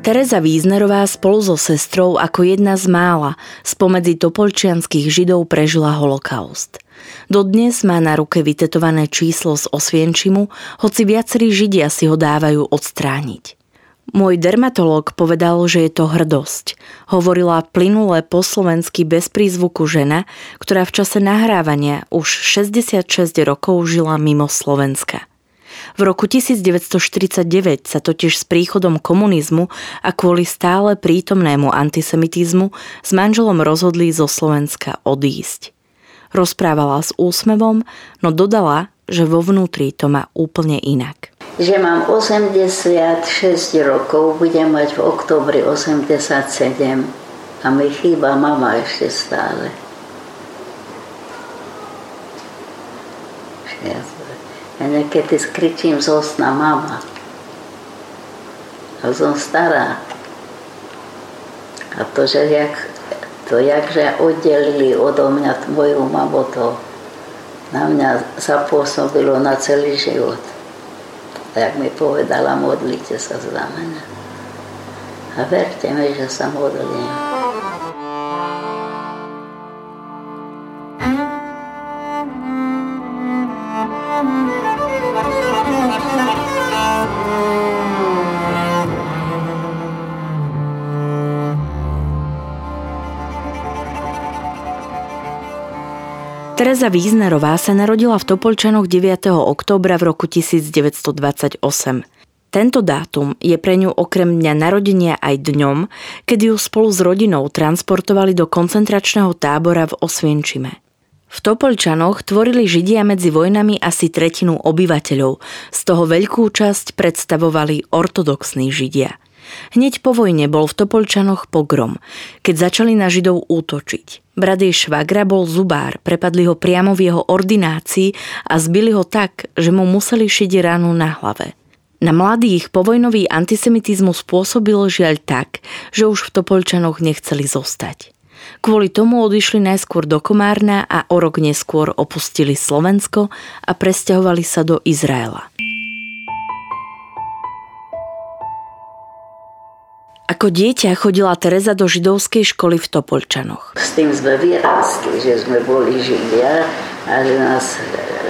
Tereza Víznerová spolu so sestrou ako jedna z mála spomedzi topolčianských židov prežila holokaust. Dodnes má na ruke vytetované číslo z Osvienčimu, hoci viacerí židia si ho dávajú odstrániť. Môj dermatológ povedal, že je to hrdosť. Hovorila plynule po slovensky bez prízvuku žena, ktorá v čase nahrávania už 66 rokov žila mimo Slovenska. V roku 1949 sa totiž s príchodom komunizmu a kvôli stále prítomnému antisemitizmu s manželom rozhodli zo Slovenska odísť. Rozprávala s úsmevom, no dodala, že vo vnútri to má úplne inak. Že mám 86 rokov, budem mať v oktobri 87 a mi chýba mama ešte stále. Yes. Ja niekedy skričím z osna mama. A som stará. A to, že jak, to, jakže oddelili odo mňa moju mamu, to na mňa zapôsobilo na celý život. A jak mi povedala, modlite sa za mňa. A verte mi, že sa modlím. Teresa Víznerová sa narodila v Topolčanoch 9. októbra v roku 1928. Tento dátum je pre ňu okrem dňa narodenia aj dňom, kedy ju spolu s rodinou transportovali do koncentračného tábora v Osvienčime. V Topolčanoch tvorili Židia medzi vojnami asi tretinu obyvateľov, z toho veľkú časť predstavovali ortodoxní Židia – Hneď po vojne bol v Topolčanoch pogrom, keď začali na Židov útočiť. Brat jej švagra bol zubár, prepadli ho priamo v jeho ordinácii a zbili ho tak, že mu museli šiť ránu na hlave. Na mladých povojnový antisemitizmus spôsobil žiaľ tak, že už v Topolčanoch nechceli zostať. Kvôli tomu odišli najskôr do Komárna a o rok neskôr opustili Slovensko a presťahovali sa do Izraela. Ako dieťa chodila Teresa do židovskej školy v Topolčanoch. S tým sme vyrástli, že sme boli židia a že nás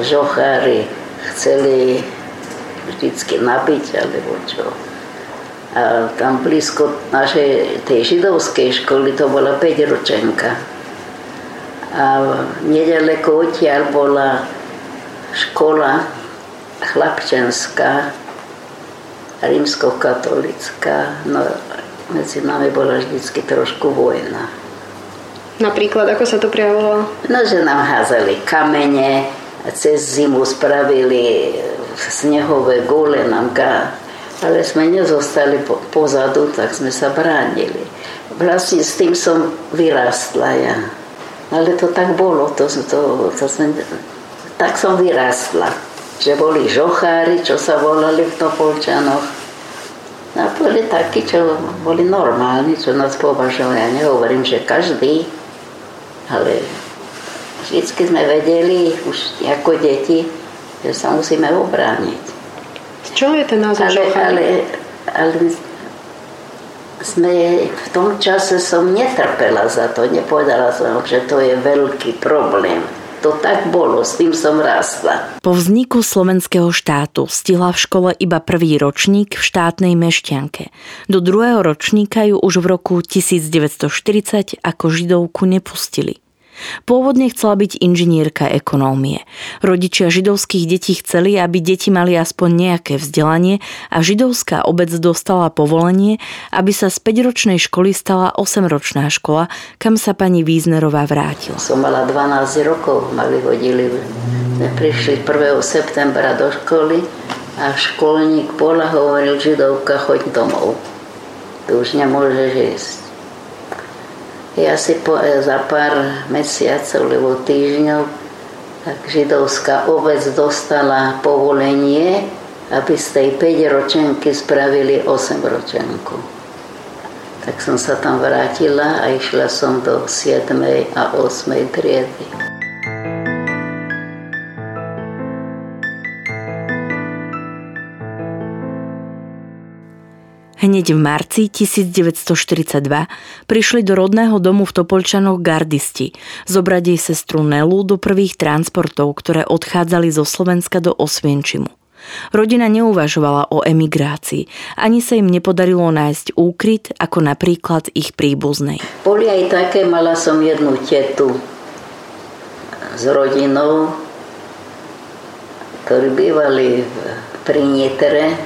žochári chceli vždycky nabiť alebo čo. A tam blízko našej tej židovskej školy to bola 5 ročenka. A nedaleko odtiaľ bola škola chlapčenská, rímskokatolická. No, medzi nami bola vždycky trošku vojna. Napríklad, ako sa to prejavovalo? No, že nám házali kamene, cez zimu spravili snehové gule nám ga, ale sme nezostali po, pozadu, tak sme sa bránili. Vlastne s tým som vyrastla ja. Ale to tak bolo, to, to, to sme, tak som vyrastla. Že boli žochári, čo sa volali v Topolčanoch No boli takí, čo boli normálni, čo nás považovali. Ja nehovorím, že každý, ale vždycky sme vedeli, už ako deti, že sa musíme obrániť. Čoho je ten názor? Ale, ale, ale sme, v tom čase som netrpela za to, nepovedala som, že to je veľký problém. To tak bolo, s tým som rástla. Po vzniku slovenského štátu stihla v škole iba prvý ročník v štátnej mešťanke. Do druhého ročníka ju už v roku 1940 ako židovku nepustili. Pôvodne chcela byť inžinierka ekonómie. Rodičia židovských detí chceli, aby deti mali aspoň nejaké vzdelanie a židovská obec dostala povolenie, aby sa z 5-ročnej školy stala 8-ročná škola, kam sa pani Víznerová vrátila. Som mala 12 rokov, mali hodili. Prišli 1. septembra do školy a školník Pola hovoril, židovka, choď domov. Tu už nemôžeš ísť. Ja si po, e, za pár mesiacov alebo týždňov tak židovská obec dostala povolenie, aby z tej 5 ročenky spravili 8 ročenku. Tak som sa tam vrátila a išla som do 7. a 8. triedy. Hneď v marci 1942 prišli do rodného domu v Topolčanoch gardisti zobrať jej sestru Nelu do prvých transportov, ktoré odchádzali zo Slovenska do Osvienčimu. Rodina neuvažovala o emigrácii, ani sa im nepodarilo nájsť úkryt, ako napríklad ich príbuznej. Boli aj také, mala som jednu tetu s rodinou, ktorí bývali pri Nitre,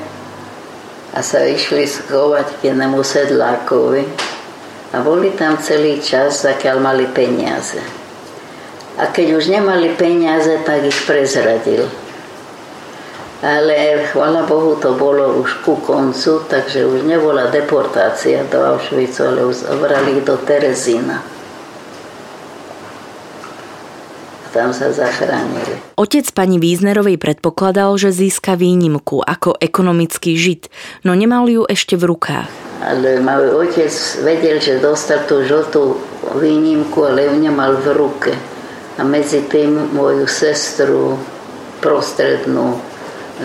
a sa išli schovať k jednému sedlákovi a boli tam celý čas, zakiaľ mali peniaze. A keď už nemali peniaze, tak ich prezradil. Ale chvala Bohu, to bolo už ku koncu, takže už nebola deportácia do Auschwitzu, ale už zobrali do Terezína. Tam sa zachránili. Otec pani Víznerovej predpokladal, že získa výnimku ako ekonomický žid, no nemal ju ešte v rukách. Ale môj otec vedel, že dostal tú žltú výnimku, ale ju nemal v ruke. A medzi tým moju sestru prostrednú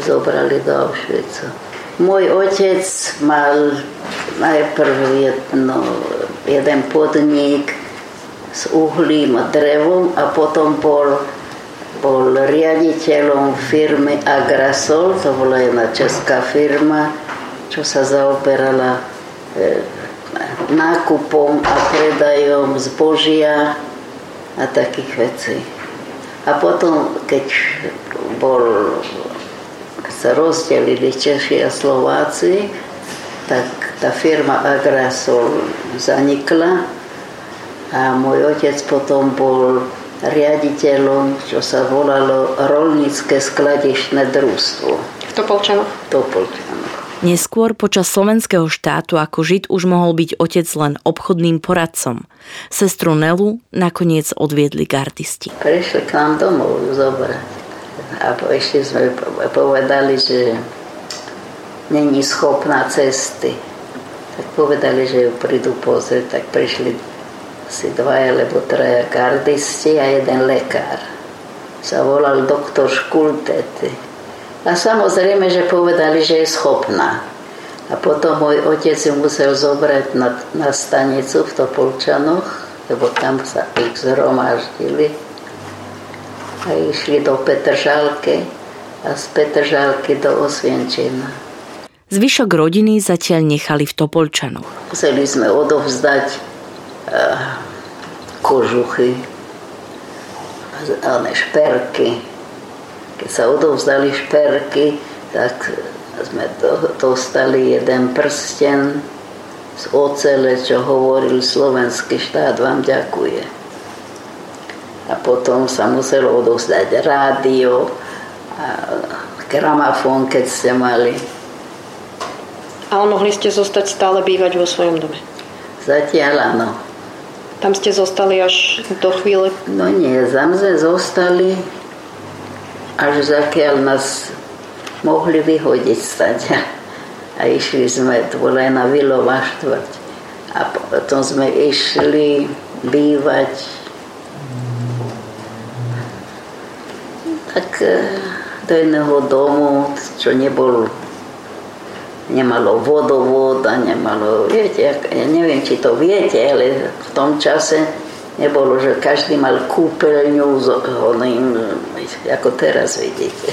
zobrali do Auschwitzu. Môj otec mal najprv jedno, jeden podnik s uhlím a drevom a potom bol, bol riaditeľom firmy Agrasol, to bola jedna česká firma, čo sa zaoberala e, nákupom a predajom zbožia a takých vecí. A potom, keď bol, sa rozdelili Češi a Slováci, tak tá firma Agrasol zanikla a môj otec potom bol riaditeľom, čo sa volalo Rolnícke skladišné družstvo. V Topolčanoch? V Topolčanoch. Neskôr počas slovenského štátu ako žid už mohol byť otec len obchodným poradcom. Sestru Nelu nakoniec odviedli gardisti. Prišli k nám domov zobrať. A ešte sme povedali, že není schopná cesty. Tak povedali, že ju prídu pozrieť, tak prišli asi dvaja alebo traja gardisti a jeden lekár. Sa volal doktor Škultety. A samozrejme, že povedali, že je schopná. A potom môj otec ju musel zobrať na, na stanicu v Topolčanoch, lebo tam sa ich zhromaždili. A išli do Petržálky a z Petržálky do Osvienčina. Zvyšok rodiny zatiaľ nechali v Topolčanoch. Museli sme odovzdať kožuchy, one šperky. Keď sa odovzdali šperky, tak sme dostali jeden prsten z ocele, čo hovoril slovenský štát vám ďakuje. A potom sa muselo odovzdať rádio, gramafón, keď ste mali. Ale mohli ste zostať stále bývať vo svojom dome? Zatiaľ áno. Tam ste zostali až do chvíle? No nie, tam sme zostali až zakiaľ nás mohli vyhodiť stať. A išli sme, to bola na Vilová štvrť. A potom sme išli bývať tak e, do jedného domu, čo nebol nemalo vodovod a nemalo, viete, ja neviem, či to viete, ale v tom čase Nebolo, že každý mal kúpeľňu, oným, ako teraz vidíte.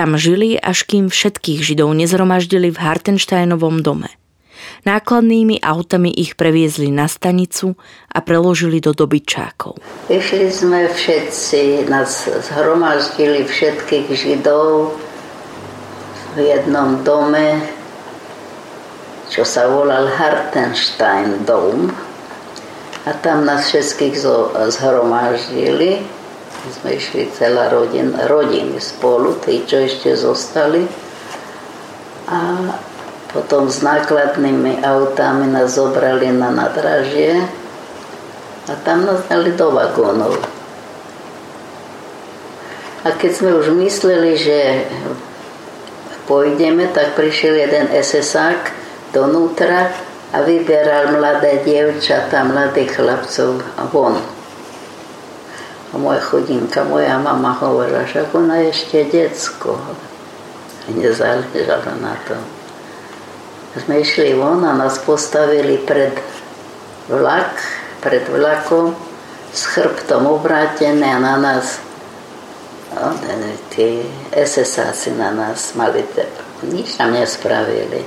Tam žili, až kým všetkých Židov nezromaždili v Hartensteinovom dome. Nákladnými autami ich previezli na stanicu a preložili do dobyčákov. Išli sme všetci, nás zhromaždili všetkých Židov v jednom dome, čo sa volal Hartenstein dom. A tam nás všetkých zhromaždili sme išli celá rodin, rodiny spolu, tí, čo ešte zostali. A potom s nákladnými autami nás zobrali na nadražie a tam nás dali do vagónov. A keď sme už mysleli, že pôjdeme, tak prišiel jeden SSák donútra a vyberal mladé dievčatá, mladých chlapcov von. A moja chudinka, moja mama hovorila, že ona ešte detsko. Nezáležalo na to. Sme išli von a nás postavili pred vlak, pred vlakom s chrbtom obrátené a na nás tí SSáci na nás mali nič nám nespravili.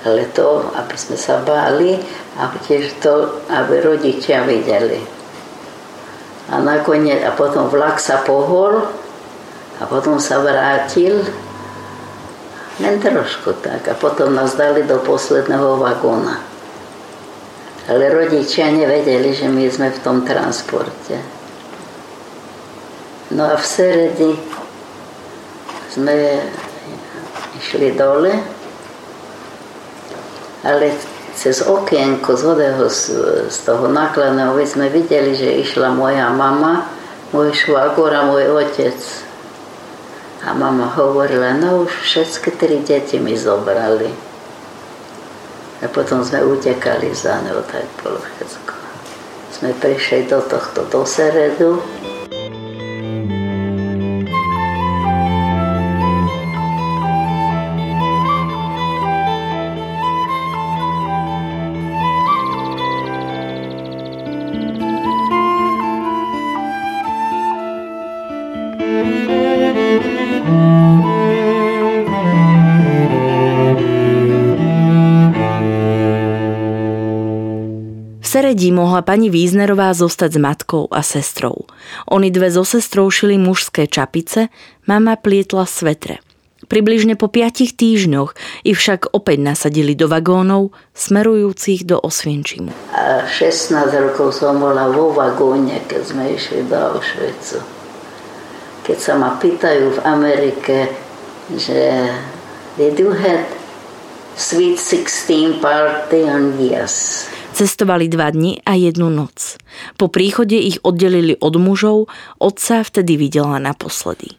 Ale to, aby sme sa báli a tiež to, aby rodičia videli a nakoniec, a potom vlak sa pohol a potom sa vrátil len trošku tak a potom nás dali do posledného vagóna. Ale rodičia nevedeli, že my sme v tom transporte. No a v Seredi sme išli dole, ale cez okienko z hodého z toho nákladného sme videli, že išla moja mama, môj švagor a môj otec. A mama hovorila, no už všetky tri deti mi zobrali. A potom sme utekali za ňou, tak bolo všetko. Sme prišli do tohto, do Seredu. Seredí mohla pani Víznerová zostať s matkou a sestrou. Oni dve so sestrou šili mužské čapice, mama plietla svetre. Približne po piatich týždňoch ich však opäť nasadili do vagónov, smerujúcich do Osvienčimu. A 16 rokov som bola vo vagóne, keď sme išli do Auschwitzu. Keď sa ma pýtajú v Amerike, že did you had sweet 16 party on yes. Cestovali dva dni a jednu noc. Po príchode ich oddelili od mužov, otca vtedy videla naposledy.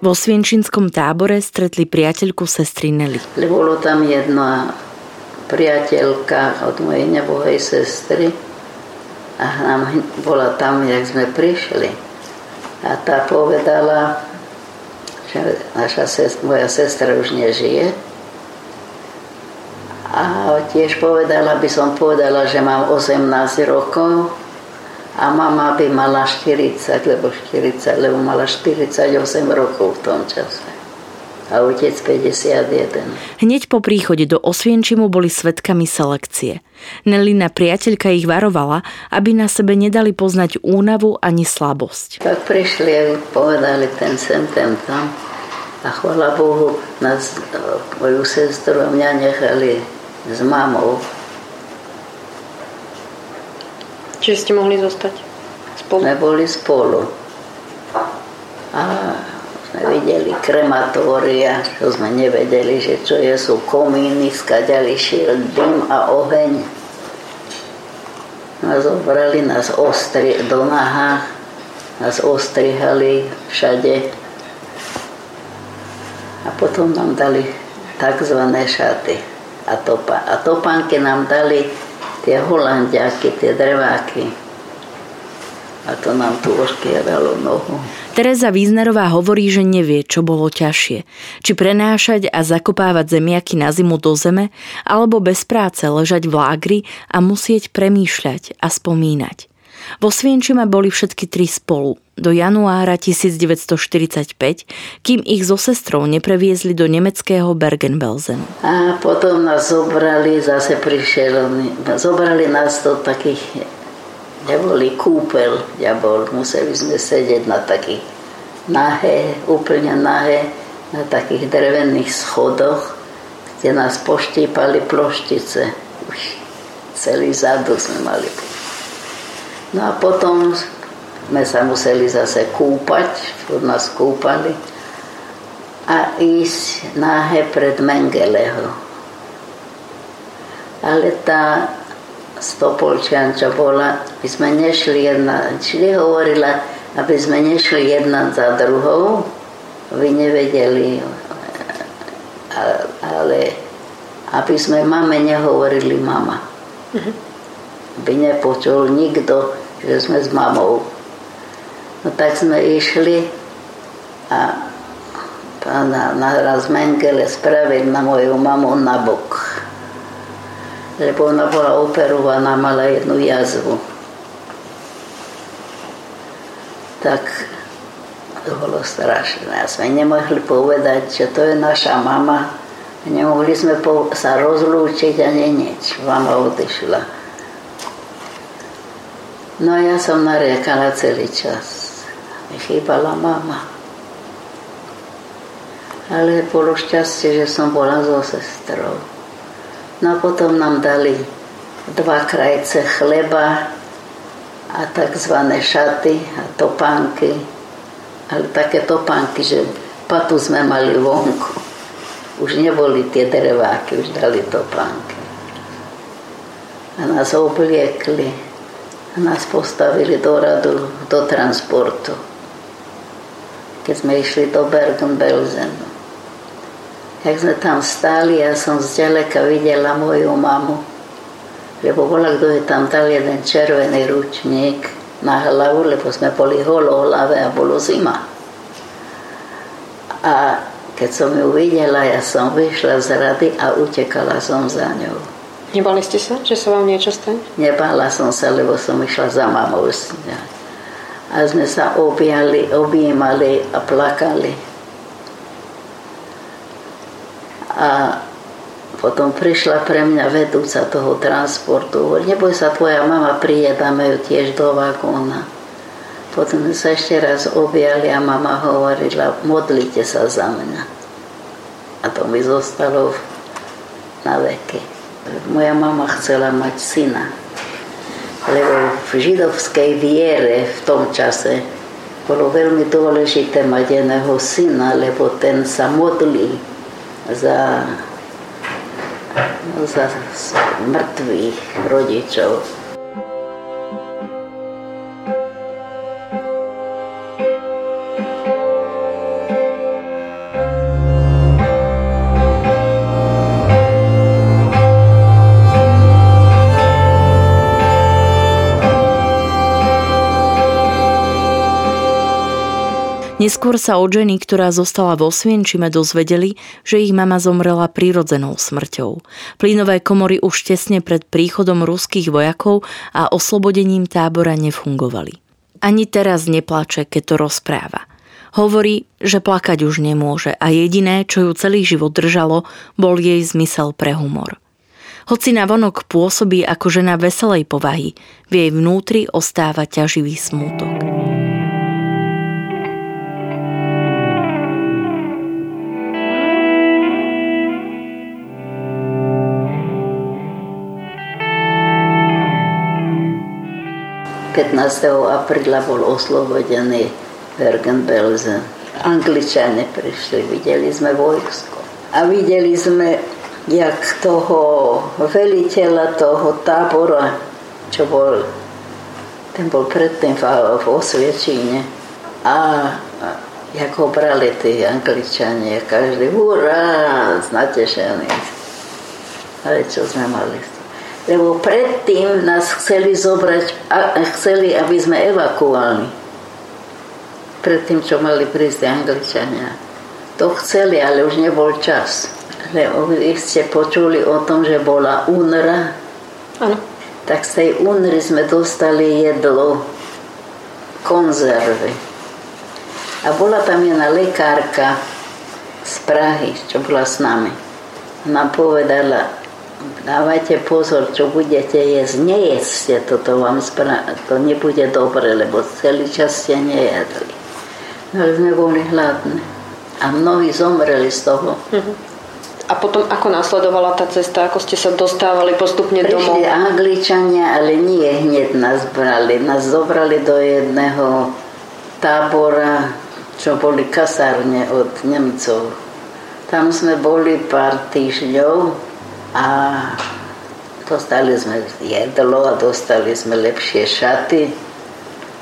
Vo Svienčinskom tábore stretli priateľku sestry Nelly. Bolo tam jedna priateľka od mojej nebohej sestry a nám bola tam, jak sme prišli. A tá povedala, že naša sestra, moja sestra už nežije. A tiež povedala, by som povedala, že mám 18 rokov a mama by mala 40, lebo 40, lebo mala 48 rokov v tom čase a otec 51. Hneď po príchode do Osvienčimu boli svetkami selekcie. Nelina priateľka ich varovala, aby na sebe nedali poznať únavu ani slabosť. Tak prišli a povedali ten sem, ten tam. A chvala Bohu, nás, moju sestru a mňa nechali s mamou. Čiže ste mohli zostať spolu? Sme boli spolu. A videli krematória, čo sme nevedeli, že čo je, sú komíny, skaďali šiel dym a oheň. A zobrali nás ostri, do naha, nás ostrihali všade. A potom nám dali tzv. šaty a, topa. a topánky nám dali tie holandiaky, tie dreváky a to nám tu oškieralo nohu. Teresa Význerová hovorí, že nevie, čo bolo ťažšie. Či prenášať a zakopávať zemiaky na zimu do zeme, alebo bez práce ležať v lágri a musieť premýšľať a spomínať. Vo Svienčime boli všetky tri spolu do januára 1945, kým ich so sestrou nepreviezli do nemeckého Bergen-Belsen. A potom nás zobrali, zase prišiel, zobrali nás do takých neboli kúpel, ja museli sme sedieť na takých nahé, úplne nahé, na takých drevených schodoch, kde nás poštípali ploštice. Už celý zadu sme mali. No a potom sme sa museli zase kúpať, už nás kúpali a ísť nahé pred Mengeleho. Ale tá Stopolčian, čo bola, by sme nešli jedna, či hovorila, aby sme nešli jedna za druhou, vy nevedeli, ale aby sme mame nehovorili mama. Mhm. By nepočul nikto, že sme s mamou. No tak sme išli a pán naraz Mengele spravil na moju mamu na bok lebo ona bola operovaná, mala jednu jazvu. Tak to bolo strašné. A sme nemohli povedať, že to je naša mama. Nemohli sme sa rozlúčiť ani nič. Mama odišla. No a ja som nariekala celý čas. Mi chýbala mama. Ale bolo šťastie, že som bola so sestrou. No a potom nám dali dva krajce chleba a tzv. šaty a topánky. Ale také topánky, že patu sme mali vonku. Už neboli tie dreváky, už dali topánky. A nás obliekli a nás postavili do radu, do transportu. Keď sme išli do Bergen-Belsenu. Jak sme tam stáli, ja som zďaleka videla moju mamu, lebo bola, kto je tam dal jeden červený ručník na hlavu, lebo sme boli holo hlave a bolo zima. A keď som ju videla, ja som vyšla z rady a utekala som za ňou. Nebali ste sa, že sa vám niečo stane? Nebala som sa, lebo som išla za mamou. A sme sa objali, objímali a plakali. A potom prišla pre mňa vedúca toho transportu. Hovorí, neboj sa, tvoja mama príde, dáme ju tiež do vagóna. Potom sa ešte raz objali a mama hovorila, modlite sa za mňa. A to mi zostalo na veky. Moja mama chcela mať syna. Lebo v židovskej viere v tom čase bolo veľmi dôležité mať jedného syna, lebo ten sa modlí za, za mŕtvych rodičov. Neskôr sa od ženy, ktorá zostala vo Svienčime, dozvedeli, že ich mama zomrela prírodzenou smrťou. Plynové komory už tesne pred príchodom ruských vojakov a oslobodením tábora nefungovali. Ani teraz neplače, keď to rozpráva. Hovorí, že plakať už nemôže a jediné, čo ju celý život držalo, bol jej zmysel pre humor. Hoci na vonok pôsobí ako žena veselej povahy, v jej vnútri ostáva ťaživý smútok. 15. apríla bol oslobodený Bergen-Belsen. Angličane prišli, videli sme vojsko. A videli sme, jak toho veliteľa toho tábora, čo bol, ten bol predtým v, v Osviečíne. A jak ho brali tí Angličania, každý hurá, znatešený. Ale čo sme mali lebo predtým nás chceli zobrať, a chceli, aby sme evakuovali. Predtým, čo mali prísť Angličania. To chceli, ale už nebol čas. Lebo ste počuli o tom, že bola UNRA. Áno. Tak z tej UNRY sme dostali jedlo, konzervy. A bola tam jedna lekárka z Prahy, čo bola s nami. Nám povedala, dávajte pozor, čo budete jesť. Nejedzte toto, vám spra- to nebude dobre, lebo celý čas ste nejedli. No ale sme boli hladní. A mnohí zomreli z toho. A potom ako následovala tá cesta, ako ste sa dostávali postupne Prišli domov? Angličania, ale nie hneď nás brali. Nás zobrali do jedného tábora, čo boli kasárne od Nemcov. Tam sme boli pár týždňov a dostali sme jedlo a dostali sme lepšie šaty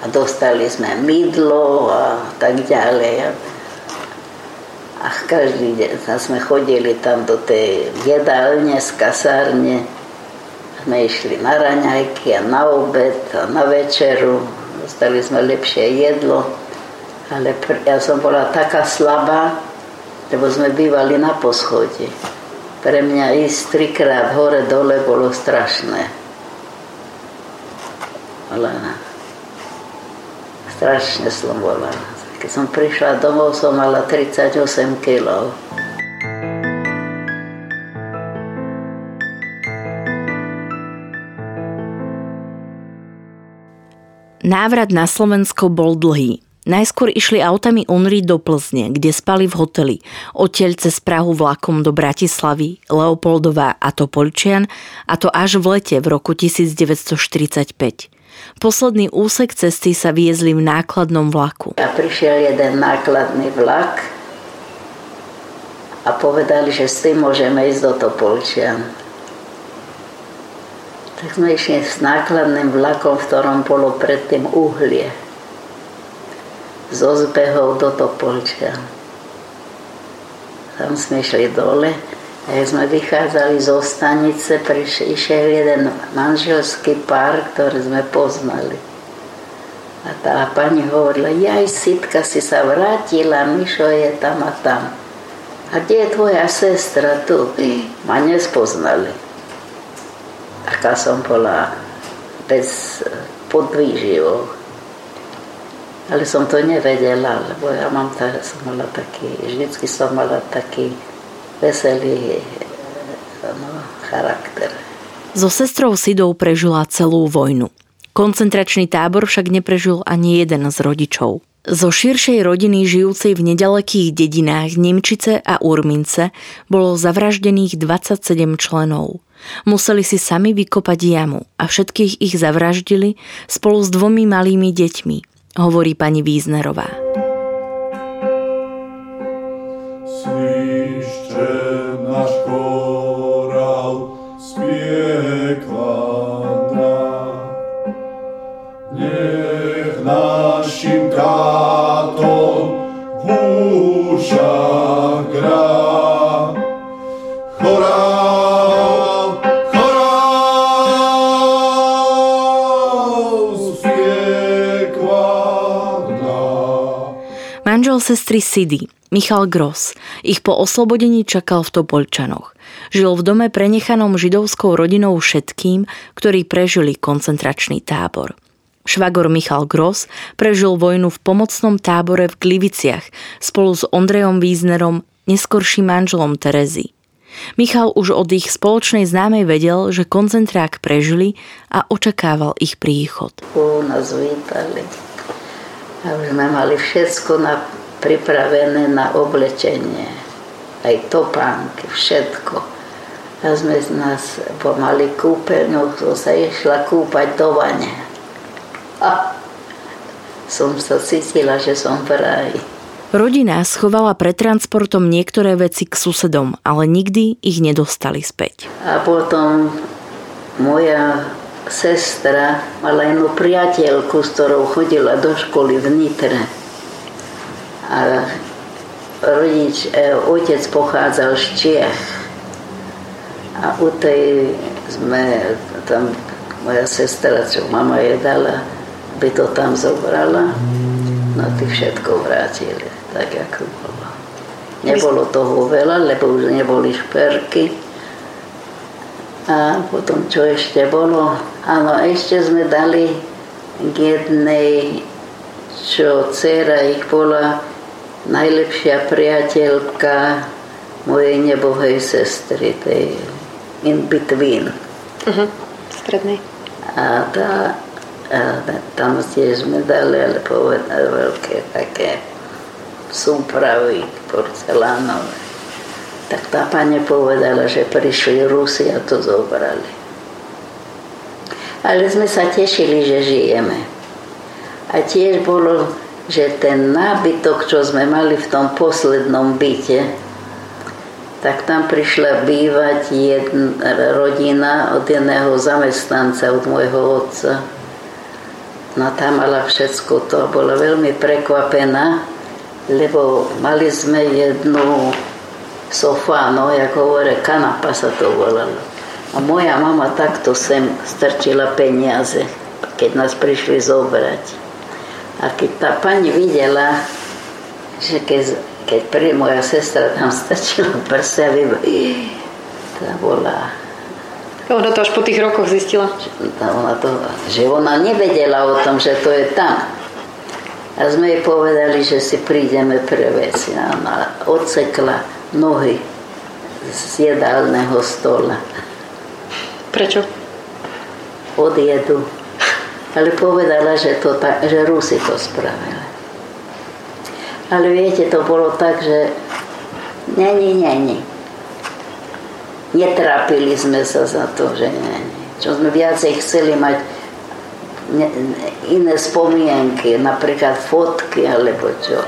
a dostali sme mydlo a tak ďalej. A každý deň sme chodili tam do tej jedálne z kasárne. Sme išli na raňajky a na obed a na večeru. Dostali sme lepšie jedlo. Ale ja som bola taká slabá, lebo sme bývali na poschodí. Pre mňa ísť trikrát hore dole bolo strašné. Ale strašne som bola. Keď som prišla domov, som mala 38 kg. Návrat na Slovensko bol dlhý. Najskôr išli autami UNRI do Plzne, kde spali v hoteli. Odtiaľ cez Prahu vlakom do Bratislavy, Leopoldova a Topolčian a to až v lete v roku 1945. Posledný úsek cesty sa viezli v nákladnom vlaku. A prišiel jeden nákladný vlak a povedali, že s tým môžeme ísť do Topolčian. Tak sme išli s nákladným vlakom, v ktorom bolo predtým uhlie. Zo zbehov do Topolčian. Tam sme išli dole a keď sme vychádzali zo stanice, prišiel jeden manželský pár, ktorý sme poznali. A tá pani hovorila, jaj, Sitka si sa vrátila, Mišo je tam a tam. A kde je tvoja sestra tu? Ma nespoznali. Taká som bola bez podvýživou. Ale som to nevedela, lebo ja mám ta, som mala taký, vždycky som mala taký veselý no, charakter. So sestrou Sidou prežila celú vojnu. Koncentračný tábor však neprežil ani jeden z rodičov. Zo širšej rodiny žijúcej v nedalekých dedinách Nemčice a Urmince bolo zavraždených 27 členov. Museli si sami vykopať jamu a všetkých ich zavraždili spolu s dvomi malými deťmi, hovorí pani Víznerová. Sestry Sidy, Michal Gross, ich po oslobodení čakal v Topolčanoch. Žil v dome prenechanom židovskou rodinou všetkým, ktorí prežili koncentračný tábor. Švagor Michal Gross prežil vojnu v pomocnom tábore v Gliviciach spolu s Ondrejom Víznerom, neskorším manželom Terezy. Michal už od ich spoločnej známej vedel, že koncentrák prežili a očakával ich príchod. U nás vítali. A už sme mali všetko na, pripravené na oblečenie. Aj topánky, všetko. A sme z nás pomali kúpeľňu, som sa išla kúpať do vane. A som sa cítila, že som v ráji. Rodina schovala pred transportom niektoré veci k susedom, ale nikdy ich nedostali späť. A potom moja sestra mala jednu priateľku, s ktorou chodila do školy v Nitre. A rodič, e, otec pochádzal z Čiech. A u tej sme, tam moja sestra, čo mama je dala, by to tam zobrala, no ty všetko vrátili tak ako bolo. Nebolo toho veľa, lebo už neboli šperky. A potom čo ešte bolo? Áno, ešte sme dali k jednej, čo dcera ich bola najlepšia priateľka mojej nebohej sestry, tej in between. Uh-huh. Strednej. A tá, a tam tiež sme dali, ale povedať veľké také súpravy porcelánové. Tak tá pani povedala, že prišli Rusi a to zobrali. Ale sme sa tešili, že žijeme. A tiež bolo, že ten nábytok, čo sme mali v tom poslednom byte, tak tam prišla bývať jedna rodina od jedného zamestnanca, od môjho otca. No tam mala všetko to, bola veľmi prekvapená, lebo mali sme jednu sofa, no, jak hovorí, kanapa sa to volalo. A moja mama takto sem strčila peniaze, keď nás prišli zobrať. A keď tá pani videla, že keď, keď pri moja sestra tam strčila prse, tá bola... Ona to až po tých rokoch zistila? Ona to, že ona nevedela o tom, že to je tam. A sme jej povedali, že si prídeme pre veci. A ona odsekla nohy z jedálneho stola. Prečo? Od jedu. Ale povedala, že, to ta, že Rusi to spravili. Ale viete, to bolo tak, že není, není. Netrápili sme sa za to, že není. Čo sme viacej chceli mať iné spomienky, napríklad fotky alebo čo.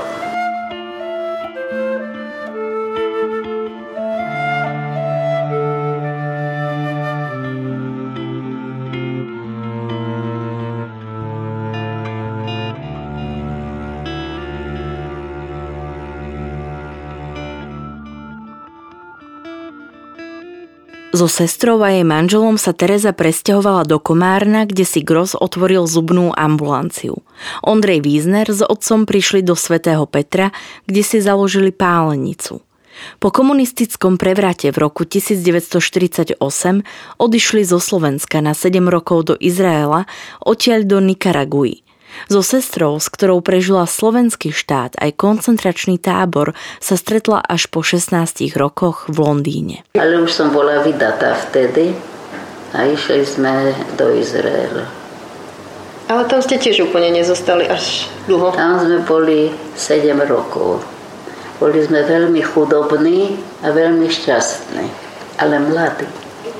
So sestrou a jej manželom sa Teresa presťahovala do Komárna, kde si Gros otvoril zubnú ambulanciu. Ondrej Wiesner s otcom prišli do svätého Petra, kde si založili pálenicu. Po komunistickom prevrate v roku 1948 odišli zo Slovenska na 7 rokov do Izraela, odtiaľ do Nikaraguji. So sestrou, s ktorou prežila slovenský štát aj koncentračný tábor, sa stretla až po 16 rokoch v Londýne. Ale už som bola vydatá vtedy a išli sme do Izraela. Ale tam ste tiež úplne nezostali až dlho. Tam sme boli 7 rokov. Boli sme veľmi chudobní a veľmi šťastní, ale mladí.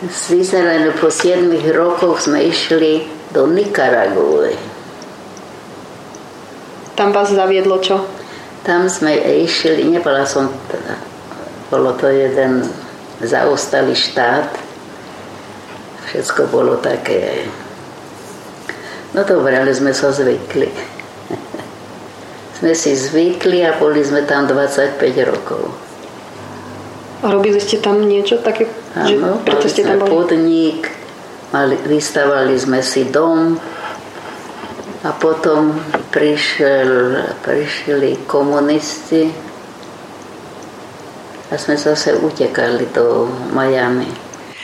Z Izraela po 7 rokoch sme išli do Nikaraguji tam vás zaviedlo čo? Tam sme išli, nebola som teda, bolo to jeden zaostalý štát. Všetko bolo také... No dobre, ale sme sa zvykli. sme si zvykli a boli sme tam 25 rokov. A robili ste tam niečo také? Áno, preto ste tam boli? podnik, mali, vystavali sme si dom, a potom prišiel, prišli komunisti a sme zase utekali do Miami.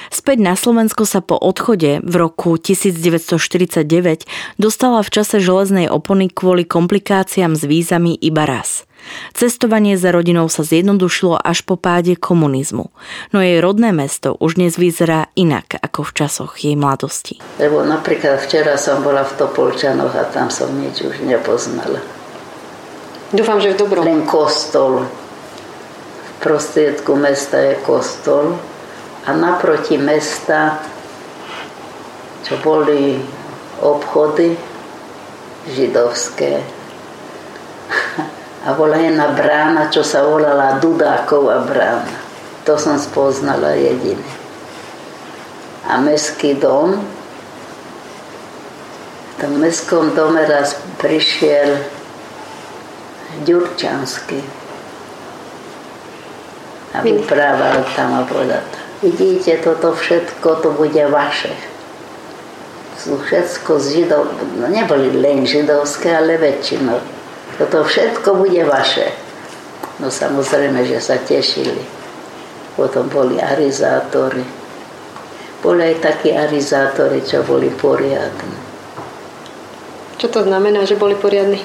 Späť na Slovensko sa po odchode v roku 1949 dostala v čase železnej opony kvôli komplikáciám s vízami iba raz. Cestovanie za rodinou sa zjednodušilo až po páde komunizmu, no jej rodné mesto už dnes vyzerá inak ako v časoch jej mladosti. Lebo napríklad včera som bola v Topolčanoch a tam som nič už nepoznala. Dúfam, že v dobrom. Len kostol. V prostriedku mesta je kostol a naproti mesta, čo boli obchody židovské, a bola jedna brána, čo sa volala Dudáková brána. To som spoznala jediné. A mestský dom, v tom mestskom dome raz prišiel Ďurčanský a vyprával tam a povedal, vidíte, toto všetko, to bude vaše. Sú všetko z židov, no neboli len židovské, ale väčšinou. Toto všetko bude vaše. No samozrejme, že sa tešili. Potom boli arizátori. Boli aj takí arizátori, čo boli poriadni. Čo to znamená, že boli poriadni?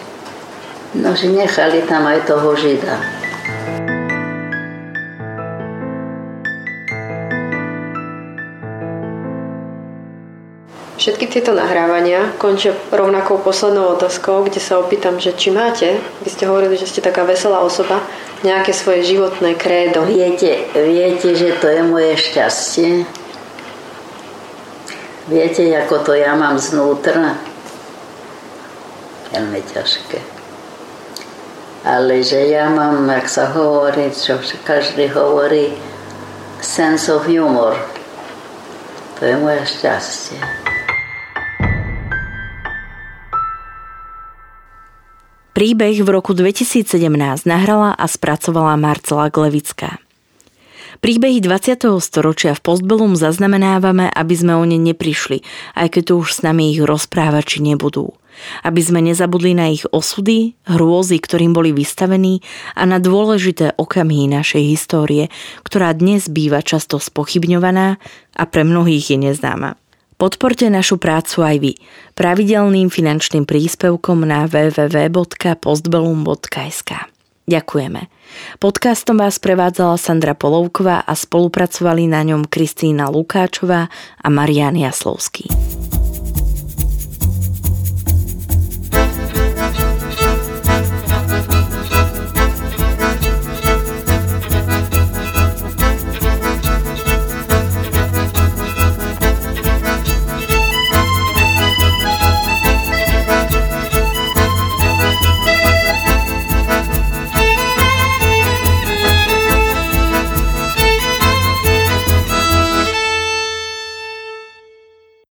No, že nechali tam aj toho žida. Všetky tieto nahrávania končia rovnakou poslednou otázkou, kde sa opýtam, že či máte, vy ste hovorili, že ste taká veselá osoba, nejaké svoje životné krédo. Viete, viete, že to je moje šťastie? Viete, ako to ja mám znútra? Veľmi ťažké. Ale že ja mám, ak sa hovorí, čo každý hovorí, sense of humor. To je moje šťastie. Príbeh v roku 2017 nahrala a spracovala Marcela Glevická. Príbehy 20. storočia v Postbellum zaznamenávame, aby sme o ne neprišli, aj keď tu už s nami ich rozprávači nebudú. Aby sme nezabudli na ich osudy, hrôzy, ktorým boli vystavení a na dôležité okamihy našej histórie, ktorá dnes býva často spochybňovaná a pre mnohých je neznáma. Podporte našu prácu aj vy pravidelným finančným príspevkom na www.postbellum.sk. Ďakujeme. Podcastom vás prevádzala Sandra Polovková a spolupracovali na ňom Kristýna Lukáčová a Marian Jaslovský.